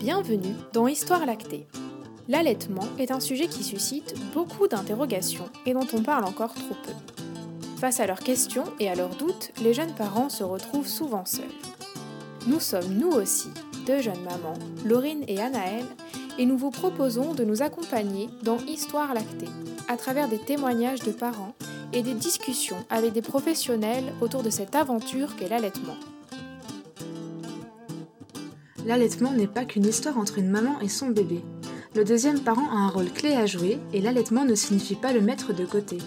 Bienvenue dans Histoire lactée. L'allaitement est un sujet qui suscite beaucoup d'interrogations et dont on parle encore trop peu. Face à leurs questions et à leurs doutes, les jeunes parents se retrouvent souvent seuls. Nous sommes nous aussi deux jeunes mamans, Laurine et Anaëlle, et nous vous proposons de nous accompagner dans Histoire lactée, à travers des témoignages de parents et des discussions avec des professionnels autour de cette aventure qu'est l'allaitement. L'allaitement n'est pas qu'une histoire entre une maman et son bébé. Le deuxième parent a un rôle clé à jouer et l'allaitement ne signifie pas le mettre de côté.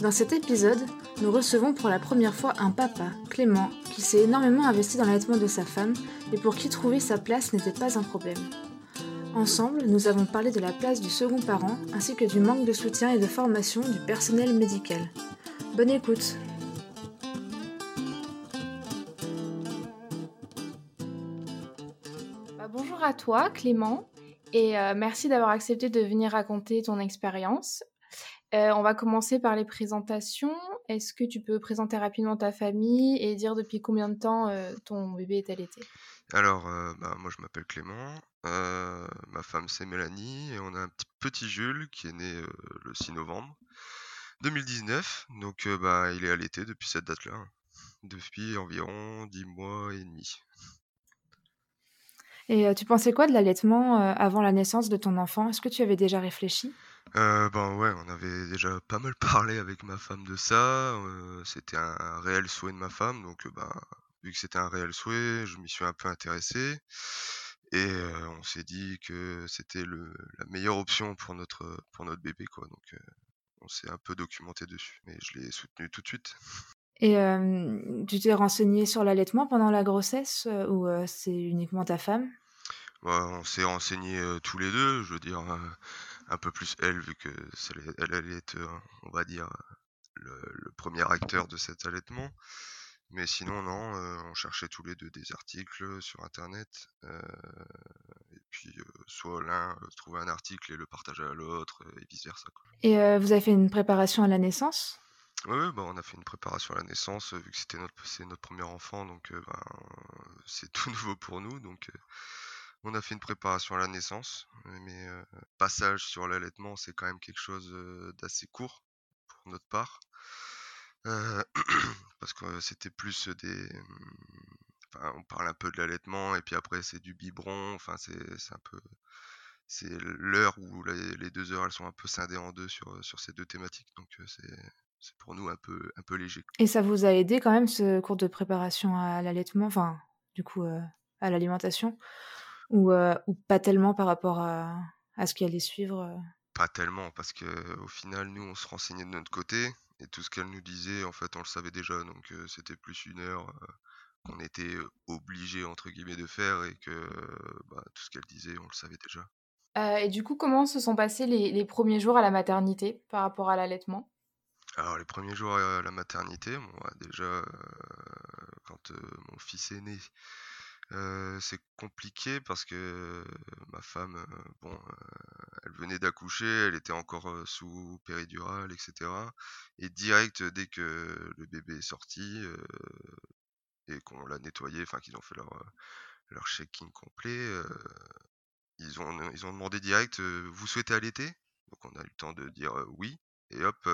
Dans cet épisode, nous recevons pour la première fois un papa, Clément, qui s'est énormément investi dans l'allaitement de sa femme et pour qui trouver sa place n'était pas un problème. Ensemble, nous avons parlé de la place du second parent ainsi que du manque de soutien et de formation du personnel médical. Bonne écoute à toi Clément et euh, merci d'avoir accepté de venir raconter ton expérience. Euh, on va commencer par les présentations. Est-ce que tu peux présenter rapidement ta famille et dire depuis combien de temps euh, ton bébé est allaité? Alors, bah, moi je m'appelle Clément, ma femme c'est Mélanie et on a un petit, Jules qui est né le 6 novembre 2019. Donc bah, il est allaité depuis cette date-là, hein. depuis environ 10 mois et demi. Et euh, tu pensais quoi de l'allaitement euh, avant la naissance de ton enfant? Est-ce que tu avais déjà réfléchi? Euh, ben ouais, on avait déjà pas mal parlé avec ma femme de ça. euh, c'était un, réel souhait de ma femme, donc ben, vu que c'était un réel souhait, je m'y suis un peu intéressé. Et euh, on s'est dit que c'était le, la meilleure option pour notre, pour notre bébé, quoi. Donc on s'est un peu documenté dessus, mais je l'ai soutenu tout de suite. Et tu t'es renseigné sur l'allaitement pendant la grossesse ou c'est uniquement ta femme? Ouais, on s'est renseigné euh, tous les deux, je veux dire, euh, un peu plus elle, vu que elle allait être, euh, on va dire, le, le premier acteur de cet allaitement. Mais sinon, non, euh, on cherchait tous les deux des articles sur Internet. euh, et puis, euh, soit l'un trouvait un article et le partageait à l'autre, et vice-versa. Et vous avez fait une préparation à la naissance? Ouais, bah, on a fait une préparation à la naissance, vu que c'était notre, c'est notre premier enfant, donc ben, c'est tout nouveau pour nous. Donc, on a fait une préparation à la naissance, euh, mais euh, passage sur l'allaitement, c'est quand même quelque chose d'assez court pour notre part. Euh, parce que c'était plus des. on parle un peu de l'allaitement, et puis après, c'est du biberon. Enfin, c'est un peu. C'est l'heure où les, deux heures, elles sont un peu scindées en deux sur, ces deux thématiques. Donc, c'est pour nous un peu, léger. Et ça vous a aidé quand même ce cours de préparation à l'allaitement, enfin du coup à l'alimentation? Ou, euh, ou pas tellement par rapport à, à ce qui allait suivre euh? Pas tellement, parce que au final, nous, on se renseignait de notre côté, et tout ce qu'elle nous disait, en fait, on le savait déjà. Donc, euh, c'était plus une heure euh, qu'on était obligé, entre guillemets, de faire, et que euh, bah, tout ce qu'elle disait, on le savait déjà. Euh, Et du coup, comment se sont passés les, les premiers jours à la maternité par rapport à l'allaitement? Alors, les premiers jours à la maternité, bon, déjà, euh, quand euh, mon fils est né, c'est compliqué parce que ma femme, bon, elle venait d'accoucher, elle était encore sous péridurale, etc. Et direct, dès que le bébé est sorti et qu'on l'a nettoyé, enfin qu'ils ont fait leur, leur check-in complet, ils ont, ils ont demandé direct, vous souhaitez allaiter? Donc on a eu le temps de dire oui. Et hop,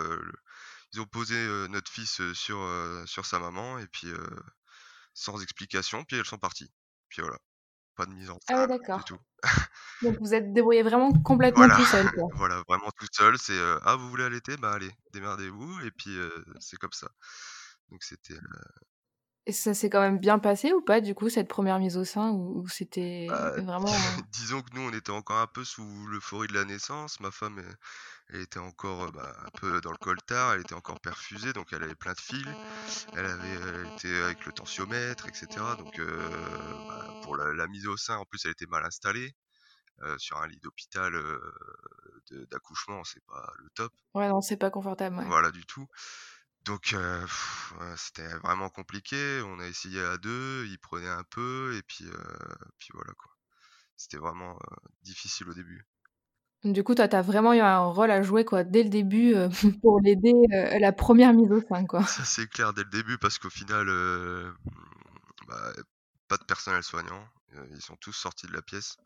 ils ont posé notre fils sur, sur sa maman et puis sans explication, puis elles sont parties. Puis voilà, pas de mise en Ah ouais, scène du tout. Donc vous êtes débrouillé vraiment complètement Voilà, tout seul, quoi. voilà, vraiment tout seul. C'est euh, ah vous voulez allaiter? Bah allez, démerdez-vous et puis euh, c'est comme ça. Donc c'était euh, Et ça s'est quand même bien passé ou pas, du coup, cette première mise au sein, ou, c'était bah, vraiment... euh, disons que nous on était encore un peu sous l'euphorie de la naissance. Ma femme elle, était encore euh, bah, un peu dans le coltard, elle était encore perfusée, donc elle avait plein de fils. Elle avait elle était avec le tensiomètre, etc. Donc euh, bah, pour la, la mise au sein, en plus elle était mal installée. euh, sur un lit d'hôpital euh, d'accouchement, c'est pas le top. Ouais, non, c'est pas confortable, ouais. Voilà du tout. Donc euh, pff, ouais, c'était vraiment compliqué. On a essayé à deux, il prenait un peu et puis euh, puis voilà quoi. C'était vraiment euh, difficile au début. Du coup, toi, t'as vraiment eu un rôle à jouer, quoi, dès le début, pour l'aider euh, la première mise au sein, quoi. Ça c'est clair dès le début parce qu'au final, bah, pas de personnel soignant. Ils sont tous sortis de la pièce.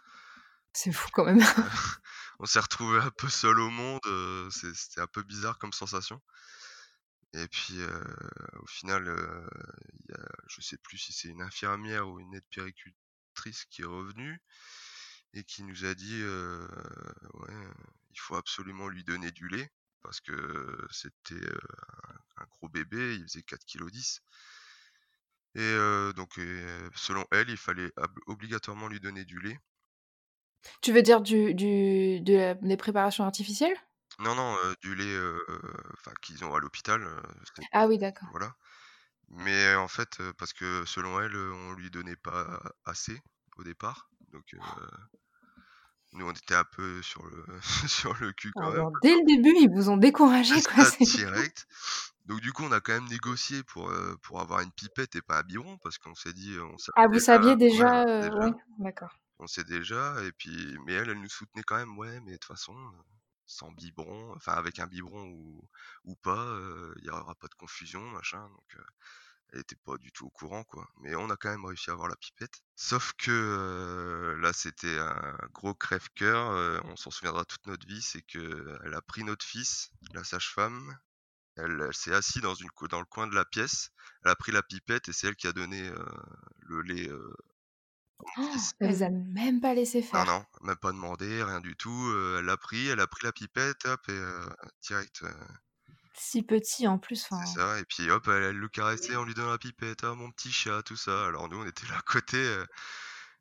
C'est fou quand même. on s'est retrouvé un peu seul au monde, c'était un peu bizarre comme sensation. Et puis, au final, il y a je sais plus si c'est une infirmière ou une aide puéricultrice qui est revenue et qui nous a dit, «Ouais, il faut absolument lui donner du lait» parce que c'était, un gros bébé, il faisait 4 kg 10 et donc selon elle, il fallait obligatoirement lui donner du lait. Tu veux dire du du de des préparations artificielles? Non, non, du lait, enfin qu'ils ont à l'hôpital, Ah oui, d'accord. voilà. Mais en fait, parce que selon elle, on lui donnait pas assez au départ, donc nous on était un peu sur le sur le cul quand même. dès le début, ils vous ont découragé quoi, direct. Donc du coup, on a quand même négocié pour, pour avoir une pipette et pas un biberon parce qu'on s'est dit, on Ah vous saviez déjà, déjà. d'accord. On sait déjà et puis mais elle, elle nous soutenait quand même: «Ouais, mais de toute façon, sans biberon, enfin avec un biberon ou, ou pas, il n'y aura pas de confusion, machin. Donc elle était pas du tout au courant, quoi. Mais on a quand même réussi à avoir la pipette. Sauf que là, c'était un gros crève-cœur. on s'en souviendra toute notre vie, c'est que elle a pris notre fils, la sage-femme. Elle, s'est assise dans, une, dans le coin de la pièce. Elle a pris la pipette et c'est elle qui a donné le lait Oh, elle vous a même pas laissé Non, non, même pas demandé, rien du tout. elle l'a pris, elle a pris la pipette, hop, et direct. Si petit en plus, c'est ça, et puis hop, elle, le caressait en lui donnant la pipette, «Ah mon petit chat», tout ça. Alors nous, on était là à côté.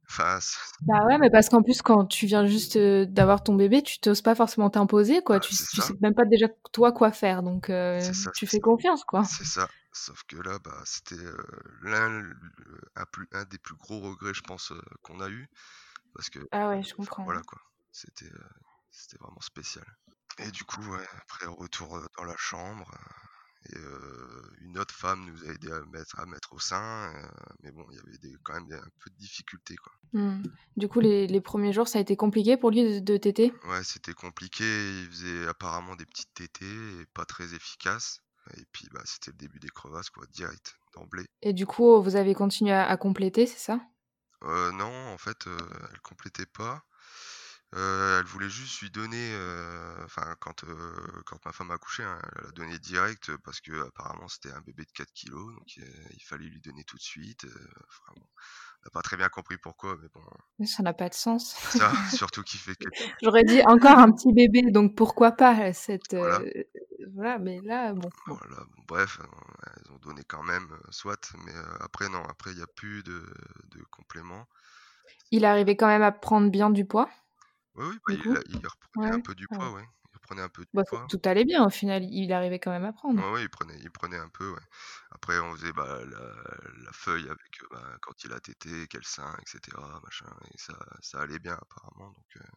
Enfin, Bah ouais, mais parce qu'en plus, quand tu viens juste d'avoir ton bébé, tu t'oses pas forcément t'imposer, quoi. Bah, tu, sais même pas déjà toi quoi faire, donc tu fais confiance, quoi. C'est ça. Sauf que là, bah, c'était l'un un, des plus gros regrets, je pense, qu'on a eu. Parce que. Ah ouais, je comprends. Voilà quoi. C'était c'était vraiment spécial. Et du coup, ouais, après, retour dans la chambre. Et une autre femme nous a aidé à mettre, à mettre au sein. mais bon, il y avait des, quand même un peu de difficultés. Quoi. Mmh. Du coup, les, les, premiers jours, ça a été compliqué pour lui de, de téter? Ouais, c'était compliqué. Il faisait apparemment des petites tétées et pas très efficaces. Et puis, bah, c'était le début des crevasses, quoi, direct, d'emblée. Et du coup, vous avez continué à, compléter, c'est ça? Euh, Non, en fait, euh, elle complétait pas. Euh, elle voulait juste lui donner, enfin, quand, quand ma femme a accouché, hein, elle a donné direct parce que apparemment c'était un bébé de 4 kilos, donc il fallait lui donner tout de suite. Enfin, on n'a pas très bien compris pourquoi, mais bon. Ça n'a pas de sens. Ça, surtout qu'il fait que. J'aurais dit encore un petit bébé, donc pourquoi pas cette. Voilà, euh, voilà mais là, bon. Voilà, bon, bref, euh, elles ont donné quand même, euh, soit, mais après, non, après, il n'y a plus de, de compléments. Il arrivait quand même à prendre bien du poids Oui, oui, bah, il, il, reprenait un peu du poids, oui prenait un peu de bah, Tout allait bien au final, il arrivait quand même à prendre. Oui, il prenait, il prenait un peu. Ouais. Après, on faisait bah, la, feuille avec bah, quand il a tété, quel sein, etc. Machin, et ça, ça allait bien apparemment. Donc, euh,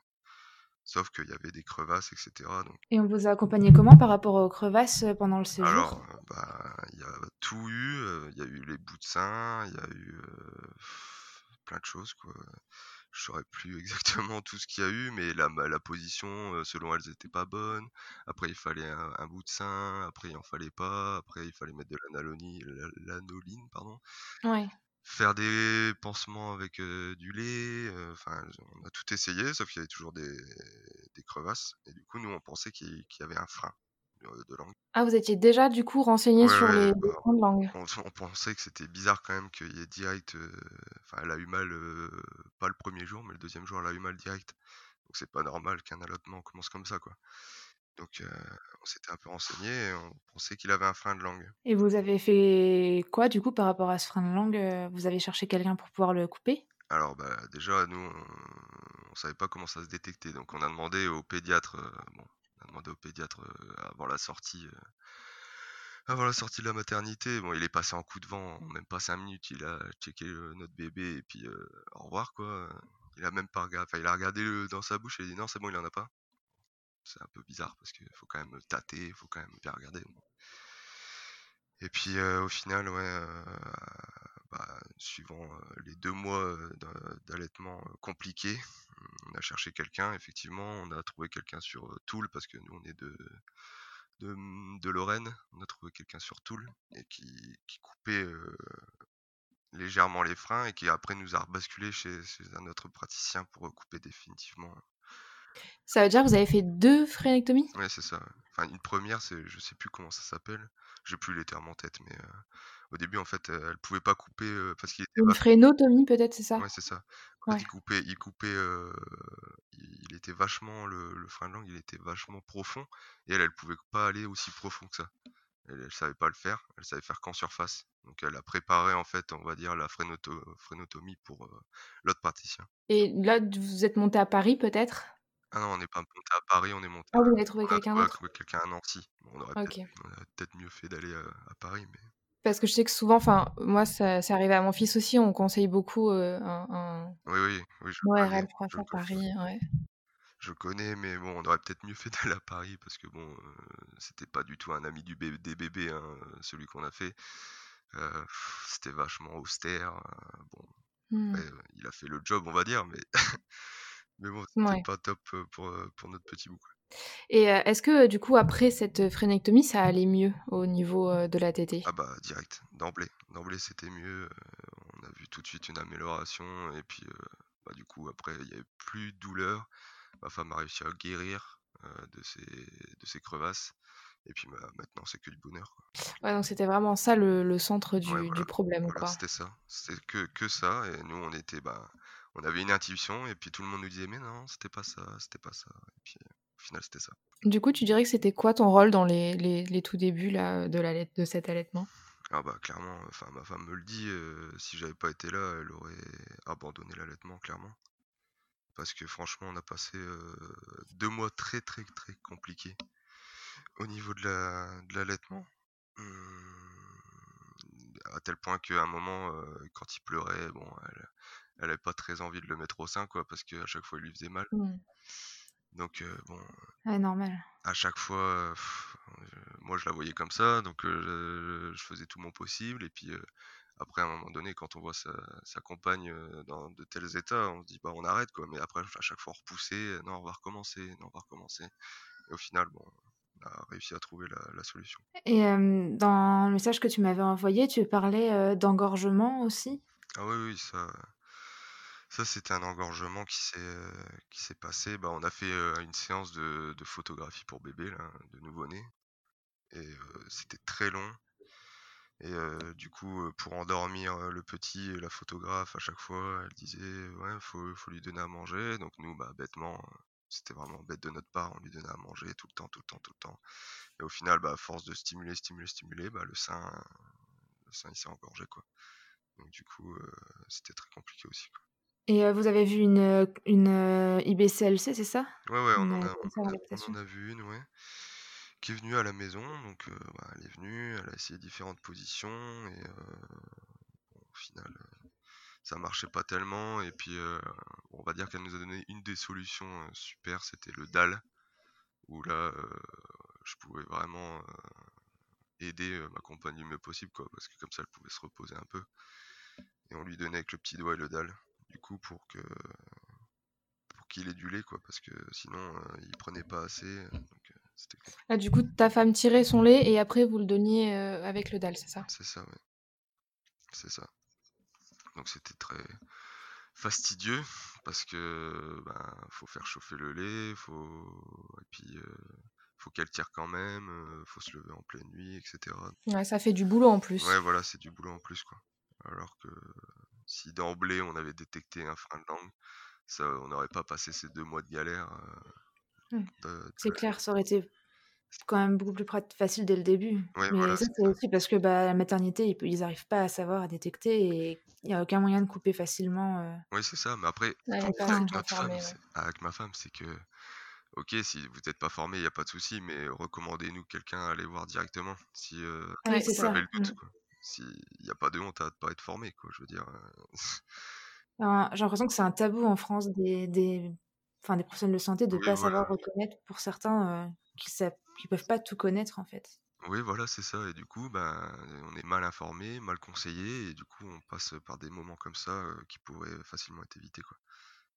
sauf qu'il y avait des crevasses, etc. Donc... Et on vous a accompagné comment par rapport aux crevasses euh, pendant le séjour? Alors, euh, bah, il y a tout eu. Il y a eu les bouts de sein, il y a eu plein de choses. Quoi je saurais plus exactement tout ce qu'il y a eu, mais la, la position, selon elles, n'était pas bonne. Après, il fallait un, bout de sein, après, il en fallait pas, après, il fallait mettre de l'anoline, pardon. Ouais. Faire des pansements avec du lait, enfin, on a tout essayé, sauf qu'il y avait toujours des, des, crevasses. Et du coup, nous, on pensait qu'il y avait un frein. De langue. Ah, vous étiez déjà du coup renseigné sur les, bah, de langue. On, pensait que c'était bizarre quand même qu'il y ait direct. Enfin, elle a eu mal pas le premier jour, mais le deuxième jour, elle a eu mal direct. Donc c'est pas normal qu'un allottement commence comme ça, quoi. Donc on s'était un peu renseigné et on pensait qu'il avait un frein de langue. Et vous avez fait quoi du coup par rapport à ce frein de langue Vous avez cherché quelqu'un pour pouvoir le couper? Alors bah, déjà nous on, on, savait pas comment ça se détectait, donc on a demandé au pédiatre. bon, on a demandé au pédiatre avant la sortie avant la sortie de la maternité, bon, il est passé en coup de vent, même pas 5 minutes, il a checké notre bébé et puis au revoir quoi. Il a même pas enfin il a regardé dans sa bouche et il a dit non c'est bon il en a pas. C'est un peu bizarre parce qu'il faut quand même tâter, il faut quand même bien regarder. Et puis au final, ouais, bah, suivant les deux mois d'allaitement compliqués, on a cherché quelqu'un, effectivement, on a trouvé quelqu'un sur Toul parce que nous on est de de, Lorraine. On a trouvé quelqu'un sur Toul et qui, coupait légèrement les freins et qui après nous a rebasculé chez un autre praticien pour couper définitivement. Ça veut dire que vous avez fait deux frénectomies Ouais, c'est ça. Enfin, une première, c'est, je sais plus comment ça s'appelle. J'ai plus les termes en tête, mais euh, au début, en fait, elle pouvait pas couper euh, parce qu'il était. Une frénotomie, peut-être, c'est ça? Ouais, c'est ça. En fait, il coupait, il coupait, euh, il, était vachement le, le frein de langue, il était vachement profond et elle, elle pouvait pas aller aussi profond que ça. Elle, elle savait pas le faire, elle savait faire qu'en surface. Donc elle a préparé en fait, on va dire, la frénoto- frénotomie pour l'autre praticien. Et là, vous êtes monté à Paris peut-être? Ah non, on n'est pas monté à Paris, on est monté. Ah, vous avez trouvé on a quelqu'un trouvé- d'autre? quelqu'un à Nancy. Bon, on aurait peut-être mieux fait d'aller à, à Paris, mais. Parce que je sais que souvent, enfin, moi, ça, c'est arrivé à mon fils aussi, on conseille beaucoup euh, un, un Oui, oui, oui, je connais. Je, à Paris. Ouais. je connais, mais bon, on aurait peut-être mieux fait d'aller à Paris parce que bon, euh, c'était pas du tout un ami du bébé, des bébés, hein, celui qu'on a fait. Euh, c'était vachement austère. euh, bon. Ouais, ouais, il a fait le job, on va dire, mais, mais bon, c'était Ouais. pas top pour, pour notre petit bout. Et est-ce que du coup, après cette frénectomie, ça allait mieux au niveau de la tétée? Ah bah, direct, d'emblée. D'emblée, c'était mieux. on a vu tout de suite une amélioration. Et puis, euh, bah, du coup, après, il n'y avait plus de douleur. Ma femme a réussi à guérir euh, de, ses, de ses crevasses. Et puis bah, maintenant, c'est que du bonheur. quoi. Ouais, donc c'était vraiment ça le, le centre du, Ouais, du voilà, problème, voilà, c'était ça. C'était que, que ça. Et nous, on était, bah, on avait une intuition. Et puis tout le monde nous disait, mais non, c'était pas ça, c'était pas ça. Et puis, au final, c'était ça. Du coup, tu dirais que c'était quoi ton rôle dans les, les, les tout débuts là, de, la, de cet allaitement? Ah bah clairement, enfin ma femme me le dit, euh, si j'avais pas été là, elle aurait abandonné l'allaitement, clairement. Parce que franchement, on a passé euh, deux mois très très très compliqués au niveau de la de l'allaitement. Hum, à tel point qu'à un moment, euh, quand il pleurait, bon, elle, elle avait pas très envie de le mettre au sein, quoi, parce qu'à chaque fois, il lui faisait mal. Donc euh, bon, Ouais, normal. à chaque fois, euh, pff, euh, moi je la voyais comme ça, donc je, faisais tout mon possible. Et puis après, à un moment donné, quand on voit sa, sa compagne dans de tels états, on se dit bah on arrête quoi. Mais après, à chaque fois repousser, non, on va recommencer, non, on va recommencer. Et au final, bon, on a réussi à trouver la, la solution. Et dans le message que tu m'avais envoyé, tu parlais d'engorgement aussi? Ah oui, oui, ça, ça c'était un engorgement qui s'est euh, passé. Bah, on a fait euh, une séance de, de photographie pour bébé, de nouveau-né. Et c'était très long. Et du coup, pour endormir le petit, la photographe, à chaque fois, elle disait Ouais, faut, faut lui donner à manger. Donc, nous, bah, bêtement, euh, c'était vraiment bête de notre part, on lui donnait à manger tout le temps, tout le temps, tout le temps. Et au final, bah, à force de stimuler, stimuler, stimuler, bah, le sein, le sein il s'est engorgé. Quoi. Donc, du coup, c'était très compliqué aussi. Et euh, vous avez vu une, une euh, IBCLC, c'est ça? Ouais, ouais, on en, euh, a, on, a, lactation. on en a vu une, ouais, qui est venue à la maison. Donc, euh, bah, elle est venue, elle a essayé différentes positions. Et euh, bon, au final, euh, ça marchait pas tellement. Et puis, euh, on va dire qu'elle nous a donné une des solutions euh, super, c'était le DAL. Où là, euh, je pouvais vraiment euh, aider euh, ma compagne du mieux possible, quoi, parce que comme ça, elle pouvait se reposer un peu. Et on lui donnait avec le petit doigt et le dalle, du coup, pour que pour qu'il ait du lait, quoi, parce que sinon, euh, il prenait pas assez, euh, donc euh, c'était. Ah, du coup, ta femme tirait son lait et après vous le donniez euh, avec le dalle, c'est ça? C'est ça, ouais. C'est ça. Donc c'était très fastidieux parce que ben faut faire chauffer le lait, faut et puis euh, faut qu'elle tire quand même, euh, faut se lever en pleine nuit, etc. Ouais, ça fait du boulot en plus. Ouais, voilà, c'est du boulot en plus, quoi. Alors que si d'emblée on avait détecté un frein de langue, ça, on n'aurait pas passé ces deux mois de galère. euh, Ouais. de- de- C'est clair, ça aurait été quand même beaucoup plus facile dès le début. Ouais, Mais voilà, ça, c'est aussi parce que bah, la maternité, ils, pe- ils arrivent pas à savoir, à détecter et il n'y a aucun moyen de couper facilement. euh. Oui, c'est ça. Mais après, Ouais, avec notre femme, ouais. ma femme, c'est que, ok, si vous n'êtes pas formé, il n'y a pas de souci, mais recommandez-nous quelqu'un à aller voir directement si euh, Ah vous ça. avez le doute, Mm. quoi. S'il n'y a pas de honte à ne pas être formé, quoi. Je veux dire. euh, J'ai l'impression que c'est un tabou en France des, des, enfin, des professionnels de santé de Oui, pas savoir reconnaître pour certains euh, qui ne peuvent pas tout connaître en fait. Oui, voilà, c'est ça. Et du coup, ben, on est mal informé, mal conseillé, et du coup, on passe par des moments comme ça euh, qui pourraient facilement être évités, quoi.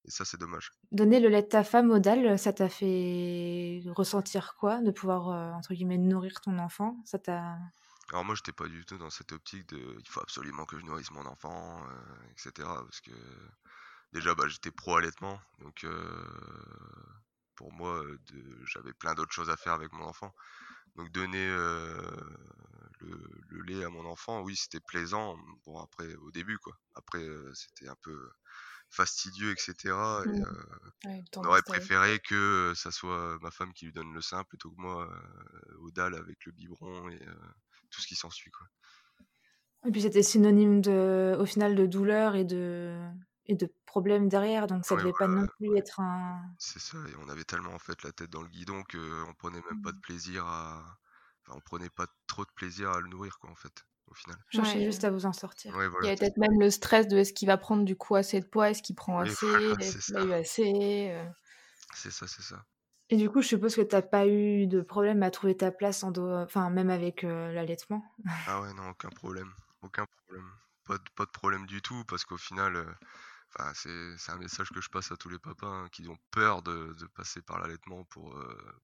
Et ça, c'est dommage. Donner le lait de ta femme au dalle, ça t'a fait ressentir quoi? De pouvoir, euh, entre guillemets, nourrir ton enfant Ça t'a... Alors moi, j'étais pas du tout dans cette optique de il faut absolument que je nourrisse mon enfant, euh, etc. Parce que déjà, bah, j'étais pro-allaitement, donc euh, pour moi, j'avais plein d'autres choses à faire avec mon enfant. Donc donner euh, le, lait à mon enfant, oui, c'était plaisant. Bon, après, au début, quoi. Après, c'était un peu fastidieux, etc. Et, mmh. on aurait préféré que ça soit ma femme qui lui donne le sein plutôt que moi au dalle avec le biberon et tout ce qui s'ensuit. Quoi. Et puis c'était synonyme de, au final de douleur et de, et de problèmes derrière, donc ça ne devait pas non plus être un. C'est ça, et on avait tellement en fait la tête dans le guidon qu'on prenait même pas de mmh. plaisir à. Enfin, on prenait pas trop de plaisir à le nourrir, quoi, en fait, au final. Cherchez juste à vous en sortir. Il y a peut-être même le stress de est-ce qu'il va prendre du coup assez de poids, est-ce qu'il prend assez, est-ce qu'il a eu assez. Euh. C'est ça, c'est ça. Et du coup, je suppose que tu n'as pas eu de problème à trouver ta place, en enfin, même avec l'allaitement? Ah ouais, non, aucun problème. Aucun problème. Pas de, pas de problème du tout, parce qu'au final, c'est un message que je passe à tous les papas hein, qui ont peur de, de passer par l'allaitement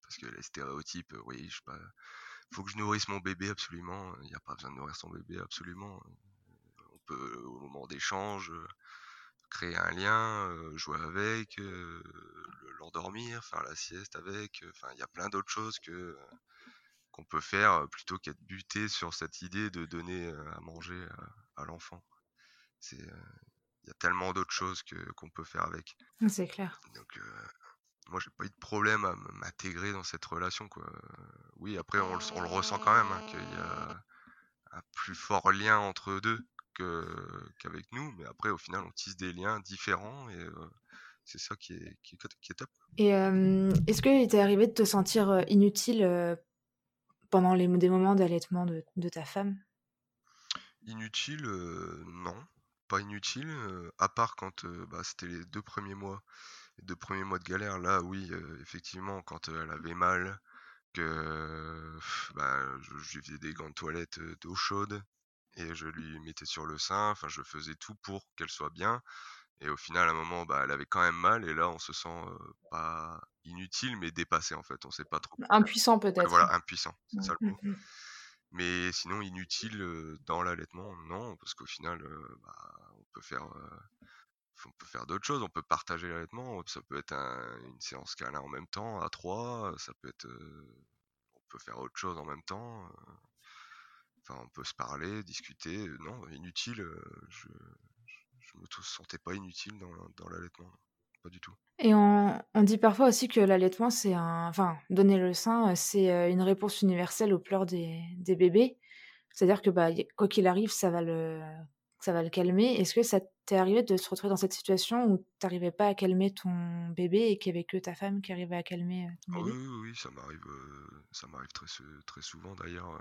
parce que les stéréotypes, oui, je pas, faut que je nourrisse mon bébé absolument. Il n'y a pas besoin de nourrir son bébé absolument. On peut, au moment d'échange, créer un lien, jouer avec, l'endormir, faire la sieste avec. Enfin, il y a plein d'autres choses que qu'on peut faire plutôt qu'être buté sur cette idée de donner à manger à, l'enfant. C'est il y a tellement d'autres choses que qu'on peut faire avec. C'est clair. Donc moi j'ai pas eu de problème à m'intégrer dans cette relation quoi. Oui après on, le ressent quand même hein, qu'il y a un plus fort lien entre eux deux qu'avec nous, mais après, au final, on tisse des liens différents et c'est ça qui est, qui est, top. Et est-ce qu'il t'est arrivé de te sentir inutile pendant les, des moments d'allaitement de, de, ta femme? Inutile, non, pas inutile, à part quand bah, c'était les deux premiers mois, les deux premiers mois de galère. Là, oui, effectivement, quand elle avait mal, que bah, je, je, lui faisais des gants de toilette d'eau chaude, et je lui mettais sur le sein, enfin je faisais tout pour qu'elle soit bien. Et au final, à un moment, bah, elle avait quand même mal, et là, on se sent pas inutile, mais dépassé en fait. On sait pas trop. Impuissant peut-être. voilà, impuissant, c'est ça le mot. Mmh, mmh. Mais sinon, inutile dans l'allaitement, non, parce qu'au final, bah, on peut faire, on peut faire d'autres choses. On peut partager l'allaitement. Ça peut être une séance câlin en même temps, à trois. Ça peut être, on peut faire autre chose en même temps on peut se parler, discuter. Non, inutile, je, je me sentais pas inutile dans, dans l'allaitement. Pas du tout. Et on, on, dit parfois aussi que l'allaitement, c'est un. Enfin, donner le sein, c'est une réponse universelle aux pleurs des, des bébés. C'est-à-dire que bah, quoi qu'il arrive, ça va le, ça va le calmer. Est-ce que ça t'est arrivé de se retrouver dans cette situation où tu n'arrivais pas à calmer ton bébé et qu'il n'y avait que ta femme qui arrivait à calmer ton ah bébé? oui, oui, ça m'arrive, ça m'arrive très, très souvent d'ailleurs.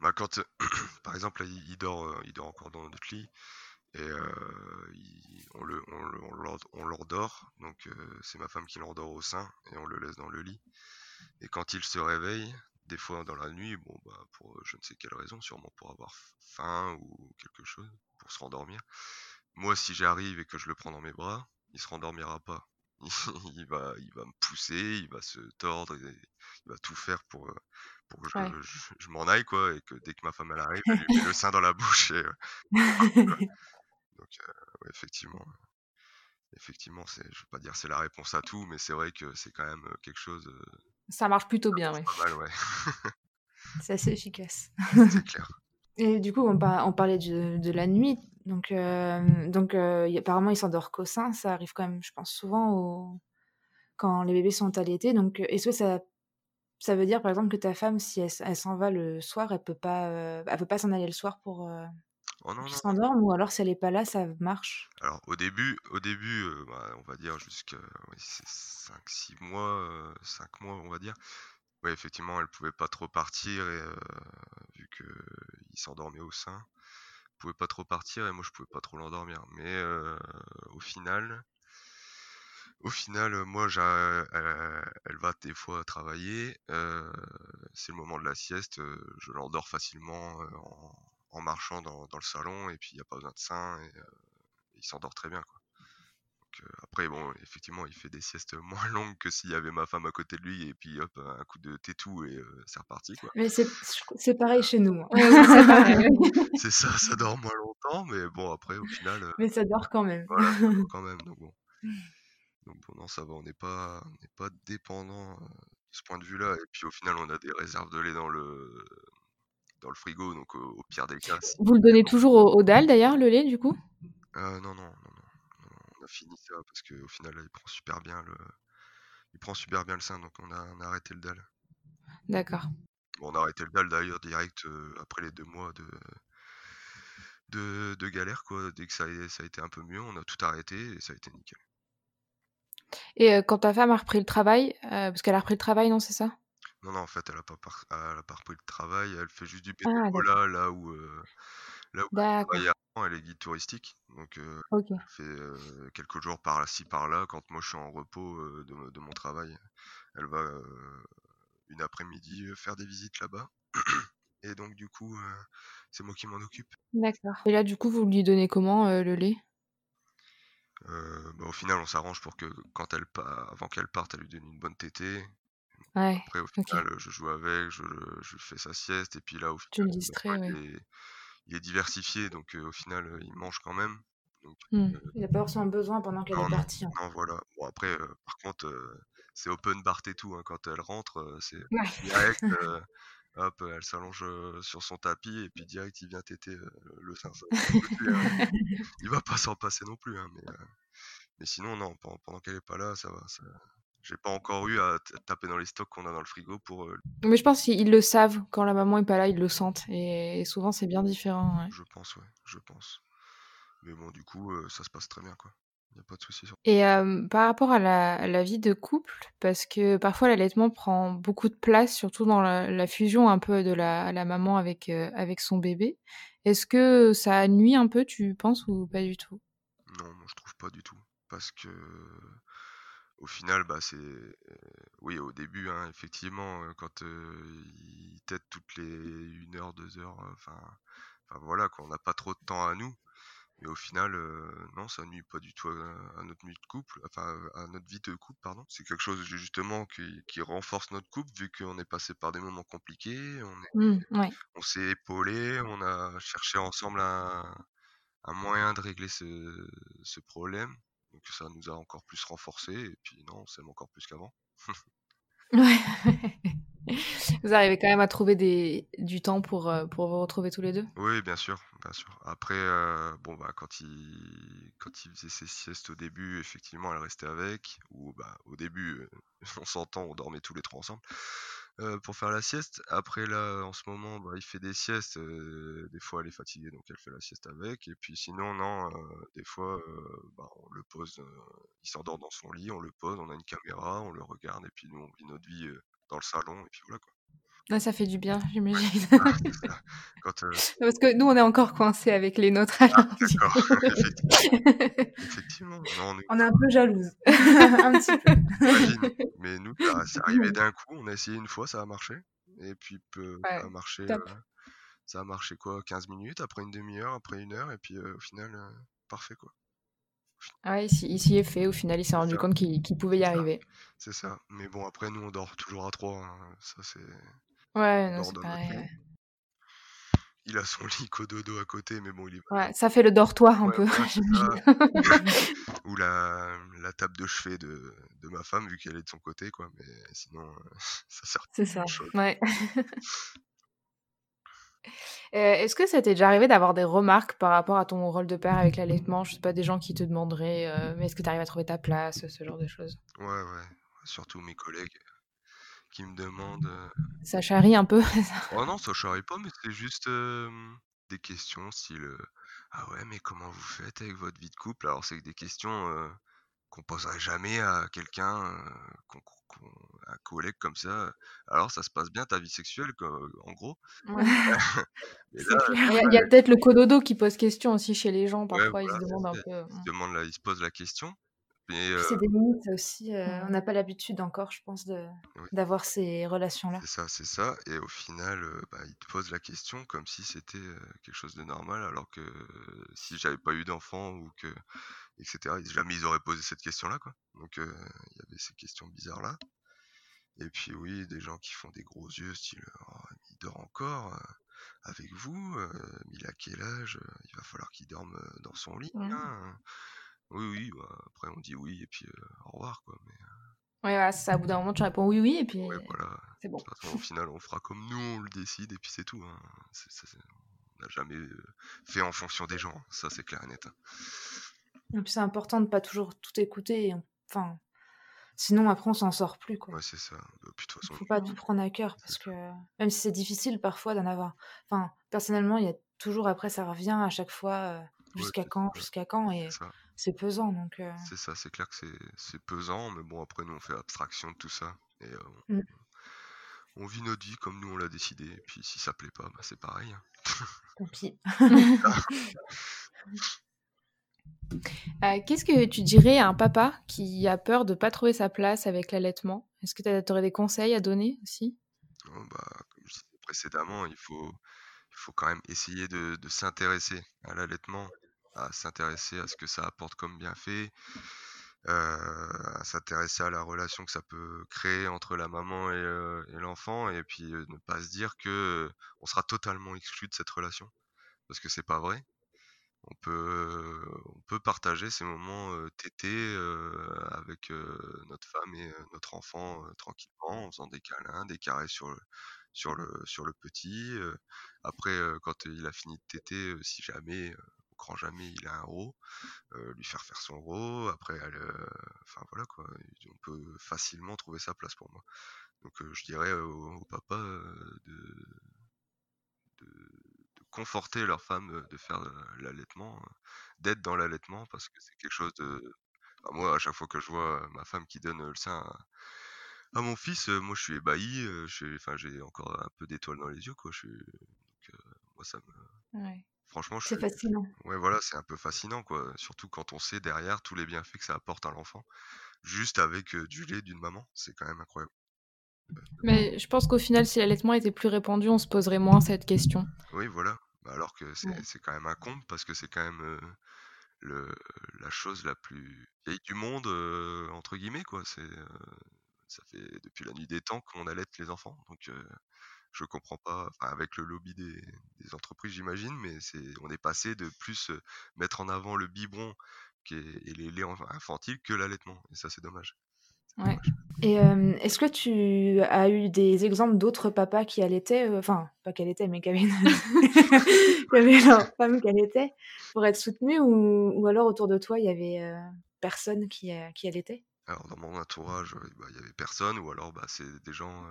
Bah, quand, par exemple, il, dort, il dort encore dans notre lit et on, le, on, l'endort. Donc, c'est ma femme qui l'endort au sein et on le laisse dans le lit. Et quand il se réveille, des fois dans la nuit, bon, bah, pour je ne sais quelle raison, sûrement pour avoir faim ou quelque chose, pour se rendormir. Moi, si j'arrive et que je le prends dans mes bras, il se rendormira pas. il va, il va me pousser, il va se tordre, il va tout faire pour, pour que je, m'en aille, quoi, et que dès que ma femme elle arrive, elle lui met le sein dans la bouche. Et, donc, effectivement, effectivement, c'est, je vais pas dire c'est la réponse à tout, mais c'est vrai que c'est quand même quelque chose. Ça marche plutôt bien, oui. Ouais. c'est assez efficace. c'est clair. Et du coup, on, on parlait de, de, la nuit. Donc, donc apparemment, il s'endort qu'au sein. Ça arrive quand même, je pense, souvent au... quand les bébés sont allaités. Donc, est-ce que ça ça veut dire, par exemple, que ta femme, si elle, s'en va le soir, elle peut pas, euh, elle peut pas s'en aller le soir pour euh, oh s'endorme, ou alors si elle est pas là, ça marche? Alors au début, au début, euh, bah, on va dire jusqu'à 5-6 mois, 5 mois, on va dire. Ouais, effectivement, elle pouvait pas trop partir et, vu que il s'endormait au sein, elle pouvait pas trop partir et moi je pouvais pas trop l'endormir. Mais au final, au final, moi, elle, va des fois travailler. c'est le moment de la sieste. je l'endors facilement en, marchant dans, le salon et puis il n'y a pas besoin de sein et il s'endort très bien. Quoi. après, bon, effectivement, il fait des siestes moins longues que s'il y avait ma femme à côté de lui, et puis hop, un coup de tétou et c'est reparti, quoi. Mais c'est pareil chez nous. Hein. c'est ça, ça dort moins longtemps, mais bon, après, au final. mais ça dort quand même. Voilà, ça dort quand même, donc bon. Donc bon, non, ça va, on n'est pas, on pas dépendant de ce point de vue-là. Et puis au final, on a des réserves de lait dans le, dans le frigo, donc au, pire des cas. Vous le donnez toujours au, dalle d'ailleurs, le lait, du coup? Euh, non, non, non, non, On a fini ça parce qu'au final, il prend super bien le, il prend super bien le sein, donc on a, arrêté le dalle. D'accord. Bon, on a arrêté le dalle d'ailleurs direct après les deux mois de, de, de, galère, quoi. Dès que ça a, ça a été un peu mieux, on a tout arrêté et ça a été nickel. Et quand ta femme a repris le travail, parce qu'elle a repris le travail, non, c'est ça? Non, non, en fait, elle a pas a pas repris le travail, elle fait juste du Ah bénévolat là où, là où elle elle est guide touristique, donc elle fait, quelques jours par-ci par-là. Quand moi je suis en repos, de de mon travail, elle va, une après-midi, faire des visites là-bas et donc du coup, c'est moi qui m'en occupe. D'accord. Et là, du coup, vous lui donnez comment, le lait? Euh, bah, au final, on s'arrange pour que quand elle part, avant qu'elle parte, elle lui donne une bonne tétée. Ouais, Après, au final, je joue avec, je, je fais sa sieste, et puis là, au Tu le distrais, il, est, diversifié, donc au final, il mange quand même. Mmh. Il n'a pas forcément besoin pendant qu'elle est partie. Hein. non, voilà. Bon, après, par contre, c'est open bar et tout. Hein. Quand elle rentre, c'est direct. hop, elle s'allonge sur son tapis et puis direct il vient téter le sein. il va pas s'en passer non plus, hein, mais, mais sinon non, pendant, qu'elle est pas là, ça va. Ça... J'ai pas encore eu à taper dans les stocks qu'on a dans le frigo pour. Mais je pense qu'ils le savent quand la maman est pas là, ils le sentent et, souvent c'est bien différent. Je pense, ouais, je pense. Mais bon, du coup, ça se passe très bien, quoi pas de souci. Et par rapport à la, vie de couple, parce que parfois l'allaitement prend beaucoup de place, surtout dans la, fusion un peu de la, la maman avec, avec son bébé. Est-ce que ça nuit un peu, tu penses, ou pas du tout? Non, moi je trouve pas du tout. Parce que au final, bah, c'est. oui, au début, hein, effectivement, quand il t'aide toutes les 1 heure, 2 heures, enfin. Enfin voilà, qu'on n'a pas trop de temps à nous. Mais au final, non, ça nuit pas du tout à, notre vie de couple, enfin à notre vie de couple, pardon. C'est quelque chose justement qui, renforce notre couple vu qu'on est passé par des moments compliqués, on mmh, s'est épaulé, on a cherché ensemble un, moyen de régler ce, ce problème. Donc ça nous a encore plus renforcé et puis non, on s'aime encore plus qu'avant. Vous arrivez quand même à trouver du temps pour, pour vous retrouver tous les deux? Oui, bien sûr, bien sûr. Après, bon, bah, quand il faisait ses siestes au début, effectivement, elle restait avec ou bah, au début, on s'entend, on dormait tous les trois ensemble. Euh, pour faire la sieste. Après là, en ce moment, bah, il fait des siestes. Euh, des fois, elle est fatiguée, donc elle fait la sieste avec. Et puis sinon, non, euh, des fois, bah, on le pose. il s'endort dans son lit, on le pose, on a une caméra, on le regarde, et puis nous, on vit notre vie dans le salon, et puis voilà quoi. Ah, ça fait du bien, j'imagine. Parce que nous, on est encore coincés avec les nôtres. Ah, d'accord, effectivement. on, est... un peu jalouse. un petit peu. Mais nous, c'est arrivé d'un coup. On a essayé une fois, ça a marché. Et puis, ça a marché. Euh, ça a marché quoi 15 minutes, après une demi-heure, après une heure. Et puis, euh, au final, euh, parfait quoi. Ah, il s'y est fait. Au final, il s'est rendu compte qu'il pouvait y arriver. C'est ça. Mais bon, après, nous, on dort toujours à trois. Hein. Ça, c'est. Ouais, non, c'est pareil. Il a son lit cododo à côté, mais bon, il est Ouais, ça fait le dortoir un peu, Ou la, la table de chevet de, de ma femme, vu qu'elle est de son côté, quoi. Mais sinon, ça sert C'est ça, ouais. Euh, est-ce que ça t'est déjà arrivé d'avoir des remarques par rapport à ton rôle de père avec l'allaitement? Je sais pas, des gens qui te demanderaient, euh, mais est-ce que tu arrives à trouver ta place, ce genre de choses? Ouais, ouais. Surtout mes collègues qui me demandent. Ça charrie un peu Oh non, ça charrie pas, mais c'est juste des questions style Ah ouais, mais comment vous faites avec votre vie de couple? Alors, c'est des questions qu'on poserait jamais à quelqu'un, un collègue comme ça. Alors, ça se passe bien ta vie sexuelle, en gros. il y a, peut-être le cododo qui pose question aussi chez les gens, parfois ils se demandent un peu. Ils, demandent là, ils se posent la question. C'est des limites aussi. on n'a pas l'habitude encore, je pense, d'avoir ces relations-là. C'est ça, c'est ça. Et au final, bah, il te pose la question comme si c'était quelque chose de normal, alors que si j'avais pas eu d'enfant ou que etc. Jamais ils auraient posé cette question-là, quoi. Donc il y avait ces questions bizarres là. Et puis oui, des gens qui font des gros yeux, style «Oh, il dort encore avec vous, il a quel âge Il va falloir qu'il dorme dans son lit. Hein. Oui, oui. Bah, après on dit oui et puis au revoir, quoi. Mais Ouais, voilà, c'est ça. Au bout d'un moment, tu réponds oui, oui, et puis voilà. c'est bon. au final, on fera comme nous, on le décide, et puis c'est tout. Hein. on n'a jamais fait en fonction des gens, ça c'est clair et net. Hein. Et puis c'est important de pas toujours tout écouter. Enfin, sinon après on s'en sort plus quoi. Ouais, c'est ça. Bah, faut pas tout prendre à cœur parce que même si c'est difficile parfois d'en avoir. Enfin, personnellement, il y a toujours après ça revient à chaque fois euh, jusqu'à quand, jusqu'à quand et c'est pesant donc. Euh c'est ça, c'est clair que c'est pesant, mais bon après nous on fait abstraction de tout ça et euh, mmh. on, vit notre vie comme nous on l'a décidé. Et puis si ça plaît pas, bah, c'est pareil. Hein. Tant pis. Euh, qu'est-ce que tu dirais à un papa qui a peur de pas trouver sa place avec l'allaitement? Est-ce que tu aurais des conseils à donner aussi? Oh, bah, Comme je disais précédemment, il faut, il faut quand même essayer de, s'intéresser à l'allaitement, à s'intéresser à ce que ça apporte comme bienfait, euh, à s'intéresser à la relation que ça peut créer entre la maman et, euh, l'enfant, et puis ne pas se dire que on sera totalement exclu de cette relation, parce que c'est pas vrai on peut, on peut partager ces moments tétés avec notre femme et notre enfant tranquillement en faisant des câlins, des carrés sur le, sur le, sur le petit. après, quand il a fini de téter, si jamais, au grand jamais, il a un row, lui faire faire son row. Après, enfin voilà quoi, on peut facilement trouver sa place pour moi. Donc je dirais au, papa de, de conforter leur femme de faire l'allaitement, d'être dans l'allaitement parce que c'est quelque chose de. moi, à chaque fois que je vois ma femme qui donne le sein à, mon fils, moi je suis ébahi, j'ai encore un peu d'étoiles dans les yeux quoi. Moi ça me. Franchement, c'est fascinant. Ouais, voilà, c'est un peu fascinant quoi. Surtout quand on sait derrière tous les bienfaits que ça apporte à l'enfant, juste avec du lait d'une maman, c'est quand même incroyable. Mais je pense qu'au final, si l'allaitement était plus répandu, on se poserait moins cette question. Oui, voilà. Bah, alors que c'est quand même un comble parce que c'est quand même le, la chose la plus vieille du monde, entre guillemets, quoi. C'est, ça fait depuis la nuit des temps qu'on allait les enfants. Donc je comprends pas, avec le lobby des, entreprises, j'imagine, mais c'est, on est passé de plus mettre en avant le biberon et les laits infantiles que l'allaitement. Et ça, c'est dommage. Ouais. Et euh, est-ce que tu as eu des exemples d'autres papas qui allaitaient, euh, enfin, pas qui allaitaient, mais qui avaient, leur femme qui allaitait pour être soutenus ou, ou, alors autour de toi, il y avait euh, personne qui, qui allaitait? Alors, dans mon entourage, bah, il y avait personne ou alors bah, c'est des gens.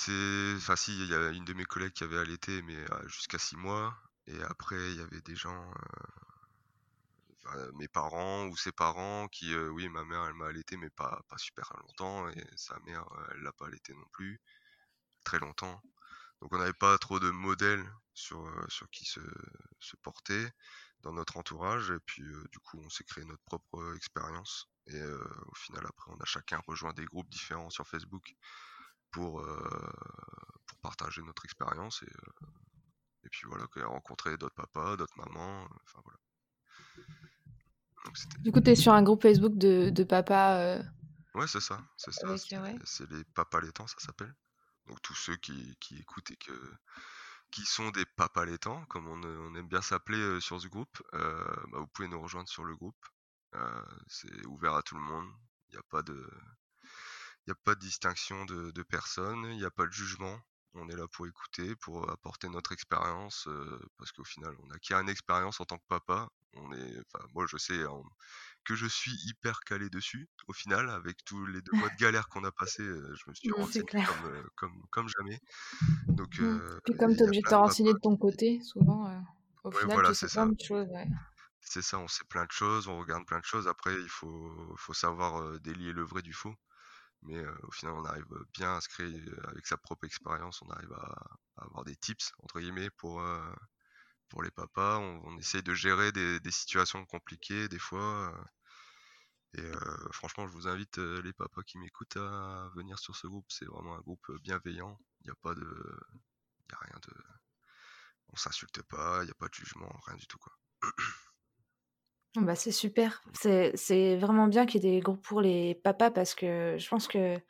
C'est Enfin, si, il y a une de mes collègues qui avait allaité, mais jusqu'à six mois. Et après, il y avait des gens mes parents ou ses parents qui, oui, ma mère, elle m'a allaité, mais pas, pas super longtemps, et sa mère, elle l'a pas allaité non plus, très longtemps. Donc on n'avait pas trop de modèles sur, sur qui se, se porter dans notre entourage, et puis du coup on s'est créé notre propre expérience, et au final après on a chacun rejoint des groupes différents sur Facebook pour, pour partager notre expérience, et, et puis voilà, rencontrer d'autres papas, d'autres mamans, enfin voilà. Du coup, tu es sur un groupe Facebook de, de papa. Euh, ouais, c'est ça. C'est ça. C'est les papas laitants, ça s'appelle. Donc tous ceux qui, qui, écoutent et que, qui sont des papas laitants, comme on, on aime bien s'appeler euh, sur ce groupe, euh, bah, vous pouvez nous rejoindre sur le groupe. c'est ouvert à tout le monde. Il n'y a pas de. A pas de distinction de, de personnes, il n'y a pas de jugement. On est là pour écouter, pour apporter notre expérience, parce qu'au final, on acquiert une expérience en tant que papa. On est, moi, je sais que je suis hyper calé dessus. Au final, avec tous les deux mois de galère qu'on a passé, je me suis renseigné comme, comme, comme, jamais. Donc, mmh. Puis comme tu es obligé de te renseigner de ton côté, souvent, au final, voilà, tu sais plein de choses. C'est ça, on sait plein de choses, on regarde plein de choses. Après, il faut, faut savoir délier le vrai du faux mais au final on arrive bien à avec sa propre expérience, on arrive à, avoir des tips entre guillemets pour pour les papas. On, essaye de gérer des, situations compliquées des fois. Et franchement, je vous invite les papas qui m'écoutent à venir sur ce groupe. C'est vraiment un groupe bienveillant. Il n'y a pas de, il a rien de, on s'insulte pas, il n'y a pas de jugement, rien du tout quoi. Bah, c'est super. C'est vraiment bien qu'il y ait des groupes pour les papas parce que je pense que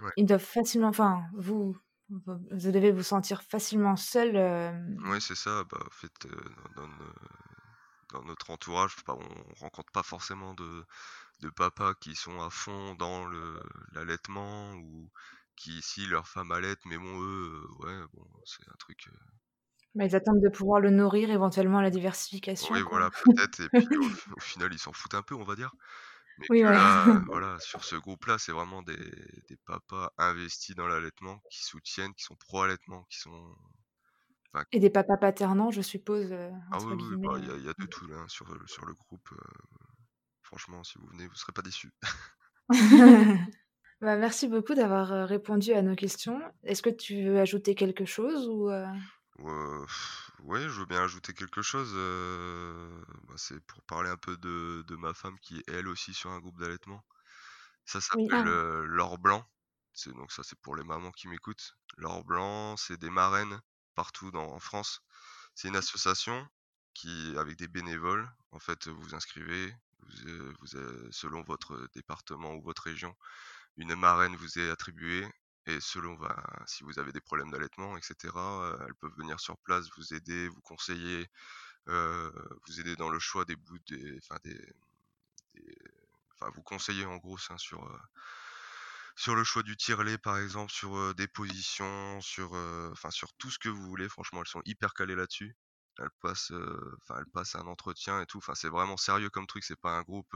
Ouais. ils doivent facilement enfin, vous vous devez vous sentir facilement seul, Ouais, c'est ça. Bah, en fait, dans dans ne dans notre entourage, bah, on rencontre pas forcément de de papas qui sont à fond dans l'allaitement ou qui si leur femme allaite, mais bon eux, ouais, bon, c'est un truc, Bah, ils attendent de pouvoir le nourrir, éventuellement la diversification, Oui, quoi. voilà, peut-être et puis au au final, ils s'en foutent un peu, on va dire. Mais Oui, ouais. là, voilà, sur ce groupe-là, c'est vraiment des des papas investis dans l'allaitement, qui soutiennent, qui sont pro allaitement, qui sont enfin Et des papas paternants, je suppose, heu, ah oui, bah, il y a il y a de heu, mmh. tout là, hein, sur, sur le groupe, franchement, si vous venez, vous serez pas déçus. Bah, merci beaucoup d'avoir, répondu à nos questions. Est-ce que tu veux ajouter quelque chose ou? Heu, ouais, je veux bien ajouter quelque chose, heu, bah, c'est pour parler un peu de de ma femme qui est elle aussi sur un groupe d'allaitement. Ça Oui. s'appelle, Ah! heu, L'Or Blanc. C'est donc ça, c'est pour les mamans qui m'écoutent. L'Or Blanc, c'est des marraines partout dans en France. C'est une association qui avec des bénévoles, en fait, vous vous inscrivez, vous, heu, selon votre département ou votre région, une marraine vous est attribuée et selon ben, si vous avez des problèmes d'allaitement et cetera, heu, elles peuvent venir sur place vous aider, vous conseiller, vous aider dans le choix des bouts des enfin des enfin vous conseiller en gros, sur, sur le choix du tire-lait par exemple, sur, des positions, sur, enfin sur tout ce que vous voulez. Franchement, elles sont hyper calées là-dessus. Elles passent, enfin elles passent un entretien et tout. Enfin, c'est vraiment sérieux comme truc, c'est pas un groupe,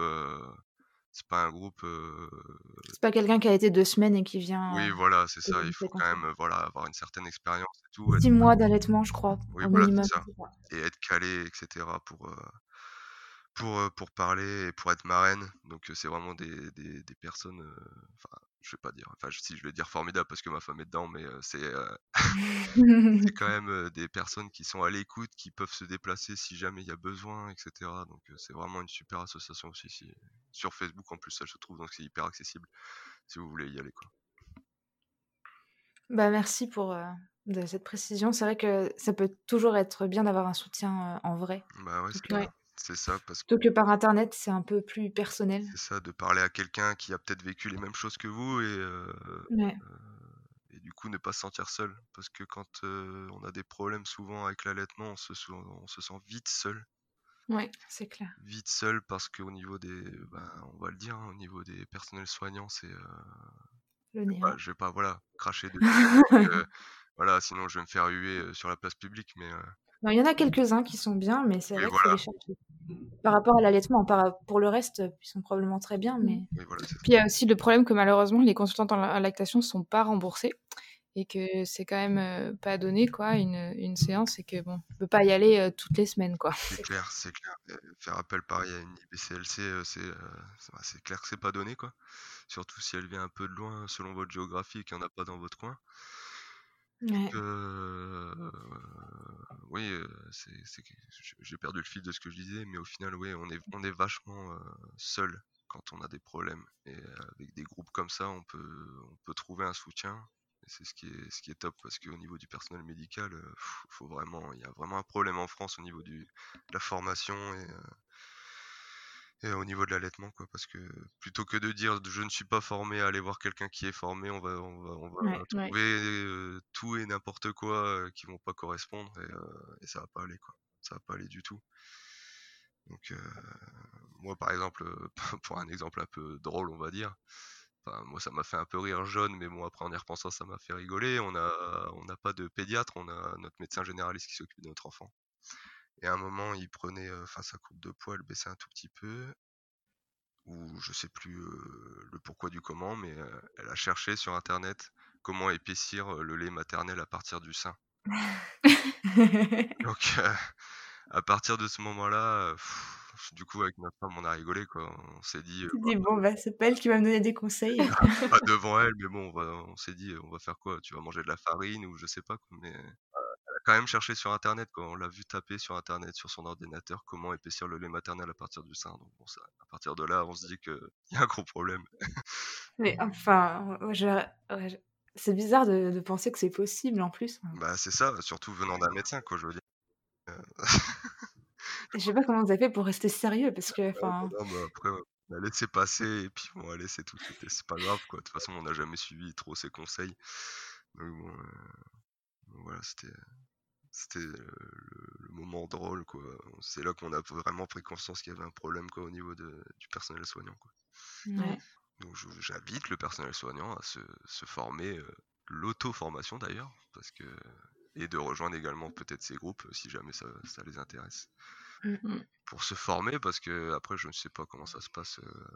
c'est pas un groupe, C'est pas quelqu'un qui a été 2 semaines et qui Oui, vient, heu, voilà, c'est ça. Il faut quand même, voilà, avoir une certaine expérience et tout, être 6 mois d'allaitement, je crois, Oui, au voilà, minimum, ça et être calé et cetera pour, pour, pour parler et pour être marraine. Donc c'est vraiment des des des personnes, enfin, je vais pas dire, enfin si, je vais dire formidables parce que ma femme est dedans, mais c'est, quand même, des personnes qui sont à l'écoute, qui peuvent se déplacer si jamais il y a besoin et cetera. Donc c'est vraiment une super association aussi, si sur Facebook en plus, elle se trouve, donc c'est hyper accessible si vous voulez y aller, quoi. Bah, merci pour, de cette précision. C'est vrai que ça peut toujours être bien d'avoir un soutien, en vrai, Bah, ouais, c'est ça. C'est ça parce plutôt que par internet, c'est un peu plus personnel. C'est ça, de parler à quelqu'un qui a peut-être vécu les mêmes choses que vous et Ouais. et du coup ne pas se sentir seul. Parce que quand, on a des problèmes souvent avec l'allaitement, on se sent on se sent vite seul. Ouais, c'est clair. Vite seul parce qu'au niveau des ben, on va le dire, hein, au niveau des personnels soignants, c'est, Le je vais pas je vais pas, voilà, cracher que, voilà, sinon je vais me faire huer, sur la place publique, mais il y en a quelques-uns qui sont bien, mais c'est Oui, vrai voilà. chercher. Par rapport à l'allaitement, par pour le reste, ils sont probablement très bien, mais Oui, voilà. Puis il y a aussi le problème que malheureusement les consultantes en la lactation sont pas remboursées et que c'est quand même, heu, pas donné quoi une, une séance et que bon, on peut pas y aller, heu, toutes les semaines quoi. C'est clair, c'est clair. Heu, faire appel pareil à une IBCLC, c'est, bah, c'est clair que c'est pas donné, quoi. Surtout si elle vient un peu de loin selon votre géographie et qu'il y en a pas dans votre coin. Ouais. Heu, oui, c'est j'ai perdu le fil de ce que je disais, mais au final, oui, on est on est vachement, seul quand on a des problèmes et avec des groupes comme ça, on peut on peut trouver un soutien et c'est ce qui est ce qui est top parce qu'au niveau du personnel médical, faut vraiment il y a vraiment un problème en France au niveau du de la formation et et au niveau de l'allaitement, quoi. Parce que plutôt que de dire: «Je ne suis pas formé», aller voir quelqu'un qui est formé, on va on va on va ouais. trouver, heu, tout et n'importe quoi, heu, qui vont pas correspondre et heu et ça va pas aller, quoi. Ça va pas aller du tout. Donc heu, moi, par exemple, pour un exemple un peu drôle, on va dire, enfin, moi, ça m'a fait un peu rire jeune, mais bon, après en y repensant, ça m'a fait rigoler. On a on n'a pas de pédiatre, on a notre médecin généraliste qui s'occupe de notre enfant et à un moment, il prenait, enfin, sa courbe de poids, elle baissait un tout petit peu ou je sais plus, le pourquoi du comment, mais elle a cherché sur internet comment épaissir, le lait maternel à partir du sein. Donc à partir de ce moment-là, du coup avec ma femme, on a rigolé quoi. On s'est dit, Tu bah dis: «Bon, bah, c'est pas elle qui va me donner des conseils». pas devant elle, mais bon, on on s'est dit: «On va faire quoi? Tu vas manger de la farine?» ou je sais pas quoi, mais quand même cherché sur internet, quoi. On l'a vu taper sur internet, sur son ordinateur, comment épaissir le lait maternel à partir du sein. Donc bon, ça, à partir de là, on se dit qu'il y a un gros problème. Mais enfin, c'est bizarre de, de penser que c'est possible en plus. Bah c'est ça, surtout venant d'un médecin, quoi, je veux dire. Euh, je sais pas comment vous avez fait pour rester sérieux, parce que, enfin... Non, bah, après, on a laissé passer, et puis bon, allez, c'est tout, c'est pas grave, quoi. De toute façon, on n'a jamais suivi trop ses conseils. Donc bon, euh, voilà, c'était c'était le, moment drôle, quoi. C'est là qu'on a vraiment pris conscience qu'il y avait un problème, quoi, au niveau de, du personnel soignant, quoi. Ouais. Donc j'invite le personnel soignant à se, se former, euh, l'auto-formation d'ailleurs, parce que et de rejoindre également peut-être ces groupes si jamais ça, ça les intéresse. Mmh. Pour se former, parce que après je ne sais pas comment ça se passe euh,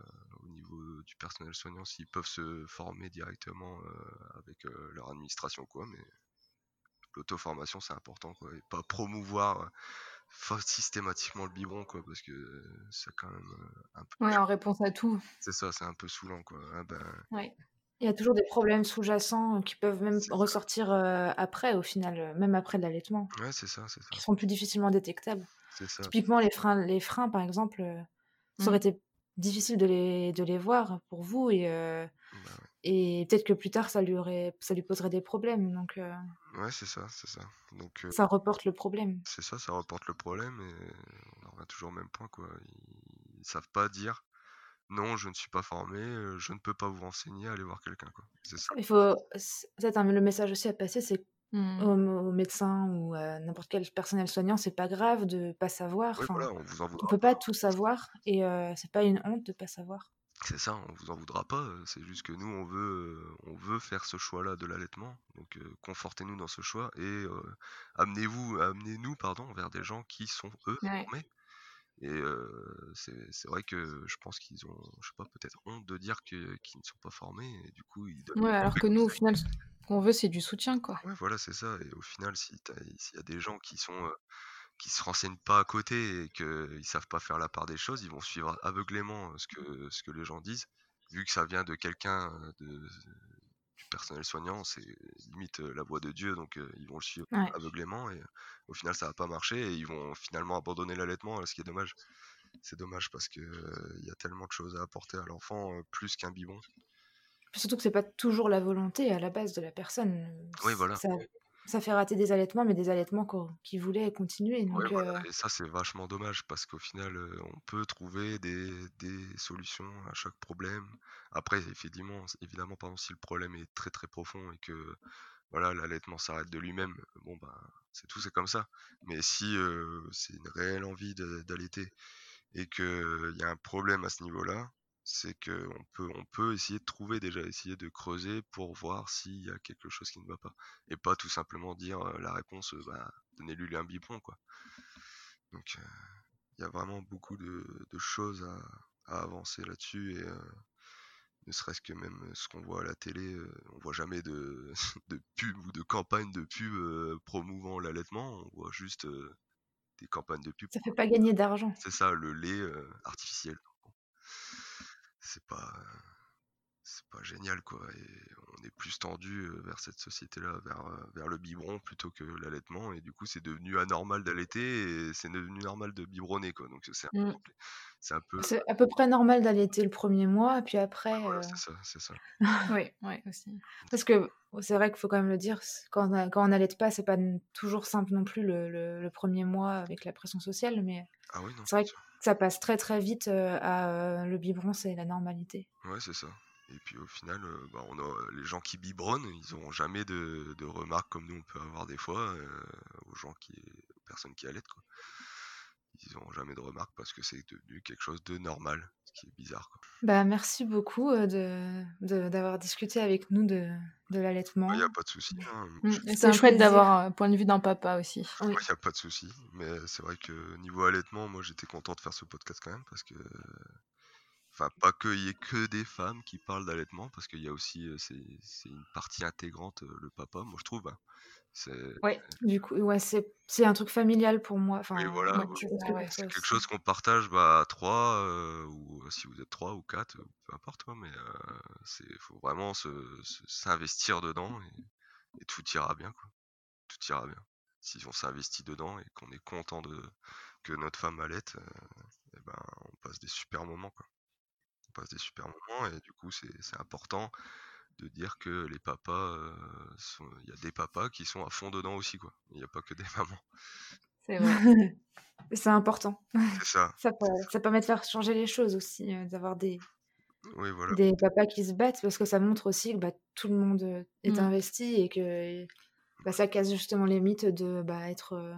au niveau du personnel soignant, s'ils peuvent se former directement euh, avec leur administration quoi, mais l'auto-formation c'est important quoi, et pas promouvoir systématiquement le biberon quoi parce que c'est quand même un peu ouais en réponse à tout. C'est ça c'est un peu saoulant quoi ah ben... ouais. Il y a toujours des problèmes sous-jacents qui peuvent même ressortir après au final même après l'allaitement. Ouais c'est ça c'est ça. Qui sont plus difficilement détectables. C'est ça. Typiquement les freins les freins par exemple ça aurait mmh. été difficile de les de les voir pour vous et bah et peut-être que plus tard ça lui aurait ça lui poserait des problèmes donc ouais c'est ça c'est ça. Donc ça reporte le problème. C'est ça ça reporte le problème et on en revient toujours au même point quoi. Ils, savent pas dire non je ne suis pas formé je ne peux pas vous renseigner allez voir quelqu'un quoi c'est ça. Il faut peut-être le message aussi à passer c'est mmh. aux, médecins ou à n'importe quel personnel soignant c'est pas grave de pas savoir oui, voilà, on, vous en on peut pas tout savoir et c'est pas une honte de pas savoir c'est ça, on vous en voudra pas. C'est juste que nous, on veut, on veut faire ce choix-là de l'allaitement. Donc, confortez-nous dans ce choix et amenez-vous, amenez-nous, pardon, vers des gens qui sont eux formés. Et c'est vrai que je pense qu'ils ont, je sais pas, peut-être honte de dire qu'ils ne sont pas formés. Et du coup, ils Ouais, alors que nous, au final, ce qu'on veut, c'est du soutien, quoi. Ouais, voilà, c'est ça. Et au final, s'il y a des gens qui sont qui se renseignent pas à côté et qu'ils savent pas faire la part des choses, ils vont suivre aveuglément ce que, ce que les gens disent. Vu que ça vient de quelqu'un de, personnel soignant, c'est limite la voix de Dieu, donc ils vont le suivre aveuglément et au final ça va pas marcher et ils vont finalement abandonner l'allaitement, ce qui est dommage. C'est dommage parce que il y a tellement de choses à apporter à l'enfant, plus qu'un biberon. Surtout que c'est pas toujours la volonté à la base de la personne. Oui, voilà. Ça fait rater des allaitements, mais des allaitements qui voulaient continuer. Donc, euh Et ça, c'est vachement dommage parce qu'au final, on peut trouver des, des, solutions à chaque problème. Après, évidemment, évidemment pardon, si le problème est très très profond et que voilà, l'allaitement s'arrête de lui-même, bon, bah, c'est tout, c'est comme ça. Mais si c'est une réelle envie d'allaiter et qu'il y a un problème à ce niveau-là, c'est qu'on peut, on peut essayer de trouver déjà, essayer de creuser pour voir s'il y a quelque chose qui ne va pas. Et pas tout simplement dire la réponse, bah, donnez-lui un biberon, quoi. Donc, il y a vraiment beaucoup de, choses à, avancer là-dessus et ne serait-ce que même ce qu'on voit à la télé, on voit jamais de, de pub ou de campagne de pub promouvant l'allaitement, on voit juste des campagnes de pub. Ça fait pas gagner d'argent. C'est ça, le lait artificiel c'est pas c'est pas génial quoi et on est plus tendu vers cette société là vers, vers le biberon plutôt que l'allaitement et du coup c'est devenu anormal d'allaiter et c'est devenu normal de biberonner quoi donc c'est un, mmh. un, peu c'est à peu près normal d'allaiter le premier mois puis après c'est ça c'est ça. oui oui aussi. Parce que c'est vrai qu'il faut quand même le dire quand on, quand on n'allaite pas c'est pas toujours simple non plus le, le, premier mois avec la pression sociale mais ah oui, c'est vrai que ça passe très très vite à le biberon, c'est la normalité. Ouais, c'est ça. Et puis au final, bah, on a, les gens qui biberonnent, ils n'auront jamais de, remarques comme nous on peut avoir des fois aux gens qui, aux personnes qui allaitent. Quoi. Ils n'auront jamais de remarques parce que c'est devenu quelque chose de normal qui est bizarre. Quoi. Bah, merci beaucoup de, d'avoir discuté avec nous de, de l'allaitement. Il n'y a pas de souci. Hein. Mmh, c'est chouette d'avoir un point de vue d'un papa aussi. Il n'y a pas de souci. Mais c'est vrai que niveau allaitement, moi j'étais content de faire ce podcast quand même parce que. Enfin, pas qu'il y ait que des femmes qui parlent d'allaitement, parce qu'il y a aussi, c'est, une partie intégrante, le papa, moi je trouve. Hein. Ouais, du coup, ouais, c'est, c'est un truc familial pour moi. Enfin, oui, voilà, c'est, quelque chose qu'on partage bah, à trois, ou si vous êtes trois ou quatre, peu importe, quoi, mais il faut vraiment se, s'investir dedans et, tout ira bien. Quoi. Tout ira bien. si on s'investit dedans et qu'on est content de que notre femme allaite, eh ben, on passe des super moments. Quoi. On passe des super moments et du coup, c'est important de dire que les papas, il y a des papas qui sont à fond dedans aussi. quoi. Il n'y a pas que des mamans. C'est vrai. c'est important. Ça. ça, ça permet de faire changer les choses aussi, d'avoir des, oui, voilà. des papas qui se battent parce que ça montre aussi que bah, tout le monde est mmh. investi et que bah, ça casse justement les mythes de bah, être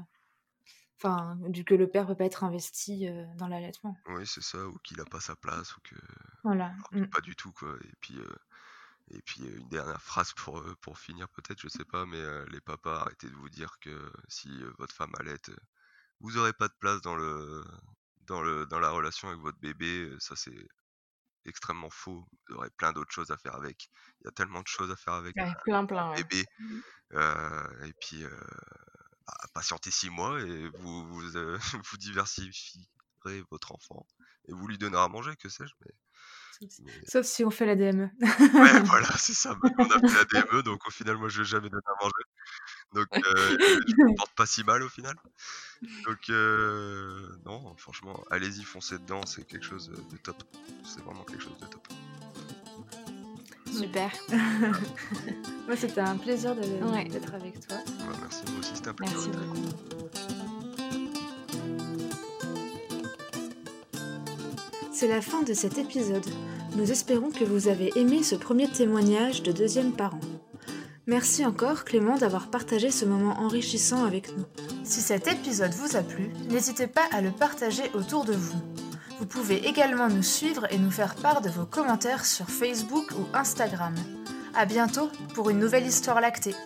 enfin du que le père peut pas être investi dans l'allaitement oui c'est ça ou qu'il a pas sa place ou que voilà mmh. pas du tout quoi et puis et puis une dernière phrase pour pour finir peut-être je sais pas mais les papas arrêtez de vous dire que si votre femme allait vous aurez pas de place dans le dans le dans la relation avec votre bébé ça c'est extrêmement faux. Vous aurez plein d'autres choses à faire avec. Il y a tellement de choses à faire avec un plein, plein, bébé. Euh, et puis, euh, patientez six mois et vous, vous, euh, vous, diversifierez votre enfant. Et vous lui donnerez à manger, que sais-je. Mais, Sauf si on fait la DME. ouais, voilà, c'est ça. On a fait la DME, donc au final, moi, je vais jamais donner à manger. Donc, euh, je me porte pas si mal au final. Donc, euh, non, franchement, allez-y, foncez dedans, c'est quelque chose de top. C'est vraiment quelque chose de top. Super. moi, c'était un plaisir d'être avec toi. merci, moi aussi, c'était un plaisir. Merci beaucoup. C'est la fin de cet épisode. Nous espérons que vous avez aimé ce premier témoignage de deuxième parent. Merci encore Clément d'avoir partagé ce moment enrichissant avec nous. Si cet épisode vous a plu, n'hésitez pas à le partager autour de vous. Vous pouvez également nous suivre et nous faire part de vos commentaires sur Facebook ou Instagram. A bientôt pour une nouvelle histoire lactée.